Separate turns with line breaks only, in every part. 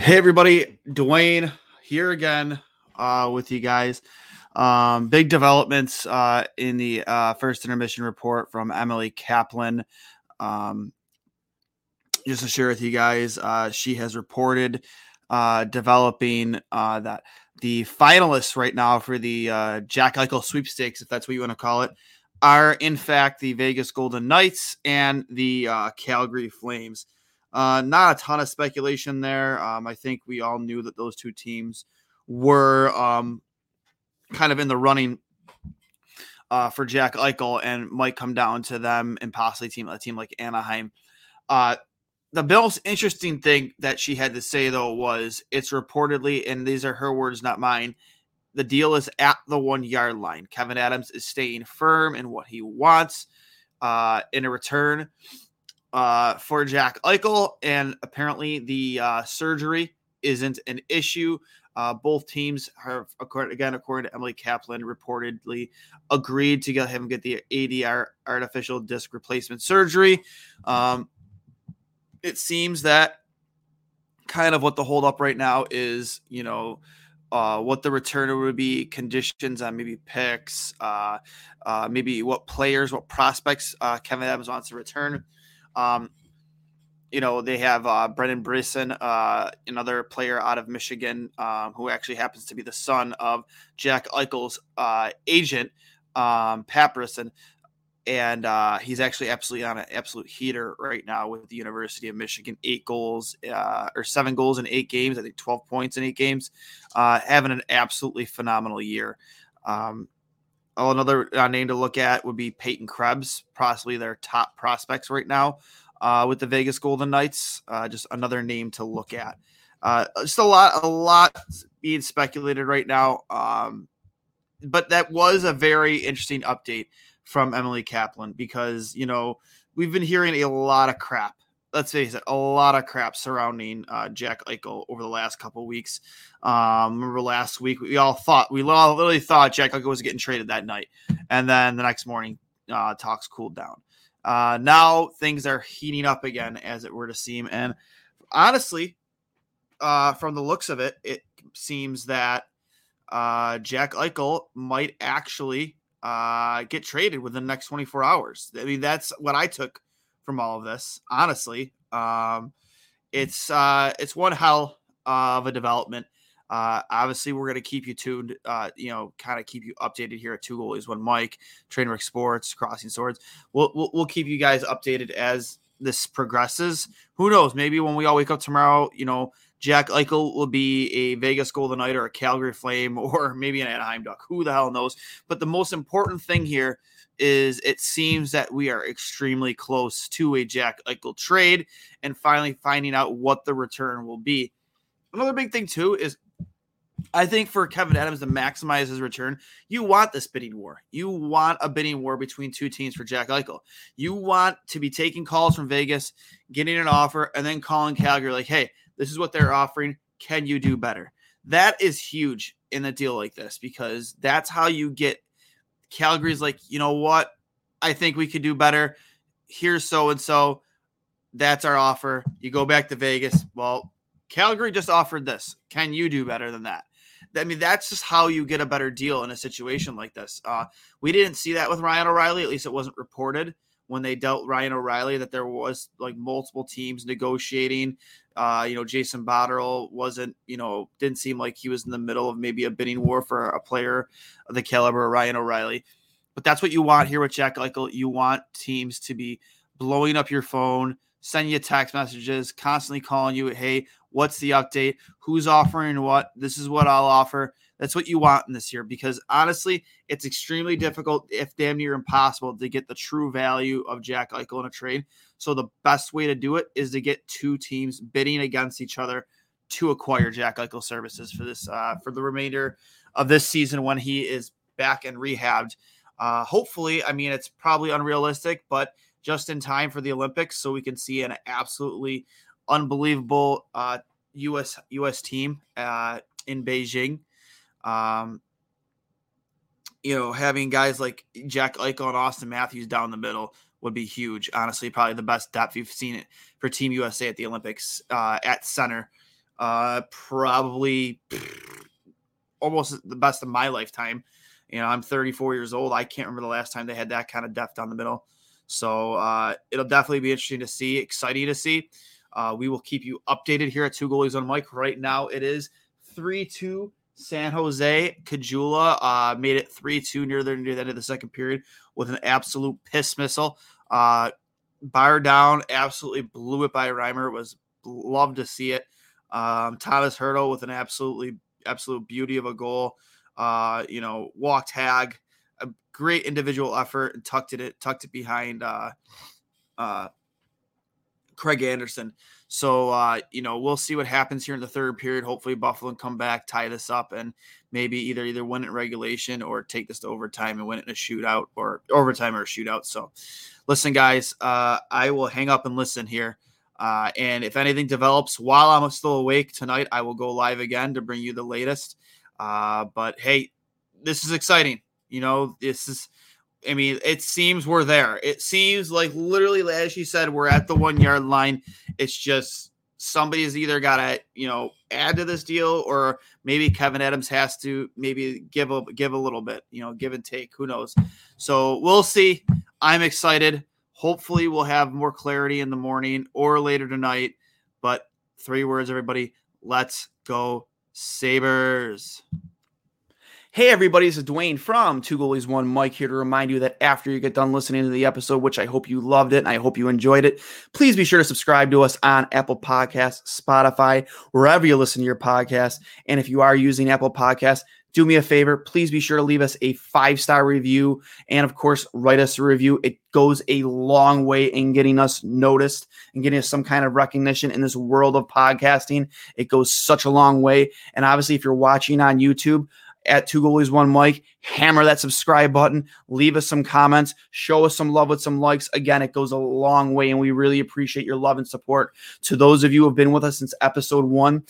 Hey everybody, Duane here again uh, with you guys. Um, big developments uh, in the uh, first intermission report from Emily Kaplan. Um, just to share with you guys, uh, she has reported uh, developing uh, that the finalists right now for the uh, Jack Eichel sweepstakes, if that's what you want to call it, are in fact the Vegas Golden Knights and the uh, Calgary Flames. Uh, not a ton of speculation there. Um, I think we all knew that those two teams were um, kind of in the running uh, for Jack Eichel and might come down to them and possibly team a team like Anaheim. Uh, the most interesting thing that she had to say though was it's reportedly, and these are her words, not mine. The deal is at the one yard line. Kevyn Adams is staying firm in what he wants uh, in a return uh, for Jack Eichel, and apparently the uh, surgery isn't an issue. Uh, both teams have, again, according to Emily Kaplan, reportedly agreed to get him get the ADR artificial disc replacement surgery. Um, it seems that kind of what the holdup right now is, you know, uh, what the return would be, conditions on maybe picks, uh, uh, maybe what players, what prospects uh, Kevyn Adams wants to return. Um, you know, they have uh, Brendan Brisson, uh, another player out of Michigan, um, who actually happens to be the son of Jack Eichel's uh, agent, um, Pat Brisson. And uh, he's actually absolutely on an absolute heater right now with the University of Michigan. Eight goals uh, or seven goals in eight games. I think 12 points in eight games. Uh, having an absolutely phenomenal year. Um, Oh, another uh, name to look at would be Peyton Krebs, possibly their top prospects right now uh, with the Vegas Golden Knights. Uh, just another name to look at. Uh, just a lot, a lot being speculated right now. Um, but that was a very interesting update from Emily Kaplan because you know we've been hearing a lot of crap let's face it, a lot of crap surrounding uh, Jack Eichel over the last couple weeks. Um, remember last week we all thought we all literally thought Jack Eichel was getting traded that night, and then the next morning uh, talks cooled down. Uh, now things are heating up again, as it were to seem, and honestly, uh, from the looks of it, it seems that uh, Jack Eichel might actually uh, get traded within the next 24 hours. I mean, that's what I took from all of this. Honestly, um, it's uh, it's one hell of a development. Uh, obviously, we're going to keep you tuned. Uh, you know, kind of keep you updated here at Two Goalies One Mic, Trainwreck Sports, Crossing Swords. We'll, we'll we'll keep you guys updated as this progresses. Who knows? Maybe when we all wake up tomorrow, you know, Jack Eichel will be a Vegas Golden Knight or a Calgary Flame or maybe an Anaheim Duck. Who the hell knows? But the most important thing here is it seems that we are extremely close to a Jack Eichel trade and finally finding out what the return will be. Another big thing too is I think for Kevyn Adams to maximize his return, you want this bidding war. You want a bidding war between two teams for Jack Eichel. You want to be taking calls from Vegas, getting an offer, and then calling Calgary like, "Hey, this is what they're offering. Can you do better?" That is huge in a deal like this because that's how you get Calgary's like, you know what? I think we could do better. Here's so and so. That's our offer. You go back to Vegas. Well, Calgary just offered this. Can you do better than that? I mean, that's just how you get a better deal in a situation like this. Uh, we didn't see that with Ryan O'Reilly. At least it wasn't reported when they dealt Ryan O'Reilly that there was like multiple teams negotiating. Uh, you know, Jason Botterill wasn't, you know, didn't seem like he was in the middle of maybe a bidding war for a player of the caliber of Ryan O'Reilly. But that's what you want here with Jack Eichel. You want teams to be blowing up your phone, sending you text messages, constantly calling you, hey, what's the update? Who's offering what? This is what I'll offer. That's what you want in this year because honestly, it's extremely difficult, if damn near impossible, to get the true value of Jack Eichel in a trade. So the best way to do it is to get two teams bidding against each other to acquire Jack Eichel services for this uh, for the remainder of this season when he is back and rehabbed. Uh, hopefully, I mean it's probably unrealistic, but just in time for the Olympics, so we can see an absolutely unbelievable uh, U.S. U.S. team uh, in Beijing. Um, you know, having guys like Jack Eichel and Auston Matthews down the middle would be huge. Honestly, probably the best depth you've seen it for Team USA at the Olympics uh, at center. Uh, probably almost the best of my lifetime. You know, I'm 34 years old. I can't remember the last time they had that kind of depth down the middle. So uh, it'll definitely be interesting to see, exciting to see. Uh, we will keep you updated here at Two Goalies One Mic. Right now, it is 3 2 San Jose. Caggiula uh, made it 3 2 near the, near the end of the second period with an absolute piss missile. Uh, down, absolutely blew it by Reimer. It was love to see it. Um, Thomas Hertl with an absolutely absolute beauty of a goal. Uh, you know, walked Hagg, a great individual effort and tucked it tucked it behind uh, uh, Craig Anderson. So uh, you know, we'll see what happens here in the third period. Hopefully, Buffalo come back, tie this up, and maybe either either win it regulation or take this to overtime and win it in a shootout or overtime or a shootout. So, listen, guys, uh, I will hang up and listen here. Uh, and if anything develops while I'm still awake tonight, I will go live again to bring you the latest. Uh, but hey, this is exciting. You know, this is I mean, it seems we're there. It seems like literally, as you said, we're at the one yard line. It's just somebody's either got to, you know, add to this deal, or maybe Kevyn Adams has to maybe give a give a little bit, you know, give and take. Who knows? So we'll see. I'm excited. Hopefully, we'll have more clarity in the morning or later tonight. But three words, everybody. Let's go, Sabres. Hey, everybody, this is Duane from Two Goalies One Mic here to remind you that after you get done listening to the episode, which I hope you loved it and I hope you enjoyed it, please be sure to subscribe to us on Apple Podcasts, Spotify, wherever you listen to your podcast. And if you are using Apple Podcasts, do me a favor, please be sure to leave us a five star review and, of course, write us a review. It goes a long way in getting us noticed and getting us some kind of recognition in this world of podcasting. It goes such a long way. And obviously, if you're watching on YouTube, at Two Goalies One Mic. Hammer that subscribe button. Leave us some comments. Show us some love with some likes. Again, it goes a long way, and we really appreciate your love and support. To those of you who have been with us since episode one,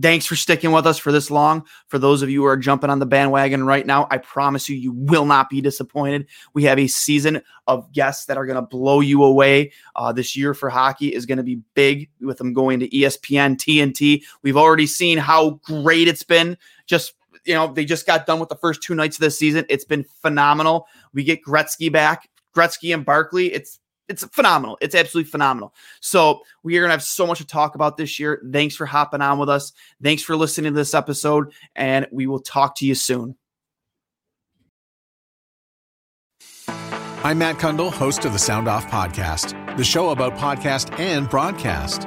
thanks for sticking with us for this long. For those of you who are jumping on the bandwagon right now, I promise you, you will not be disappointed. We have a season of guests that are going to blow you away. Uh, this year for hockey is going to be big with them going to ESPN, TNT. We've already seen how great it's been just you know, they just got done with the first two nights of the season. It's been phenomenal. We get Gretzky back, Gretzky and Barkley. It's it's phenomenal. It's absolutely phenomenal. So we are gonna have so much to talk about this year. Thanks for hopping on with us. Thanks for listening to this episode, and we will talk to you soon.
I'm Matt Cundill, host of the Sound Off Podcast, the show about podcast and broadcast.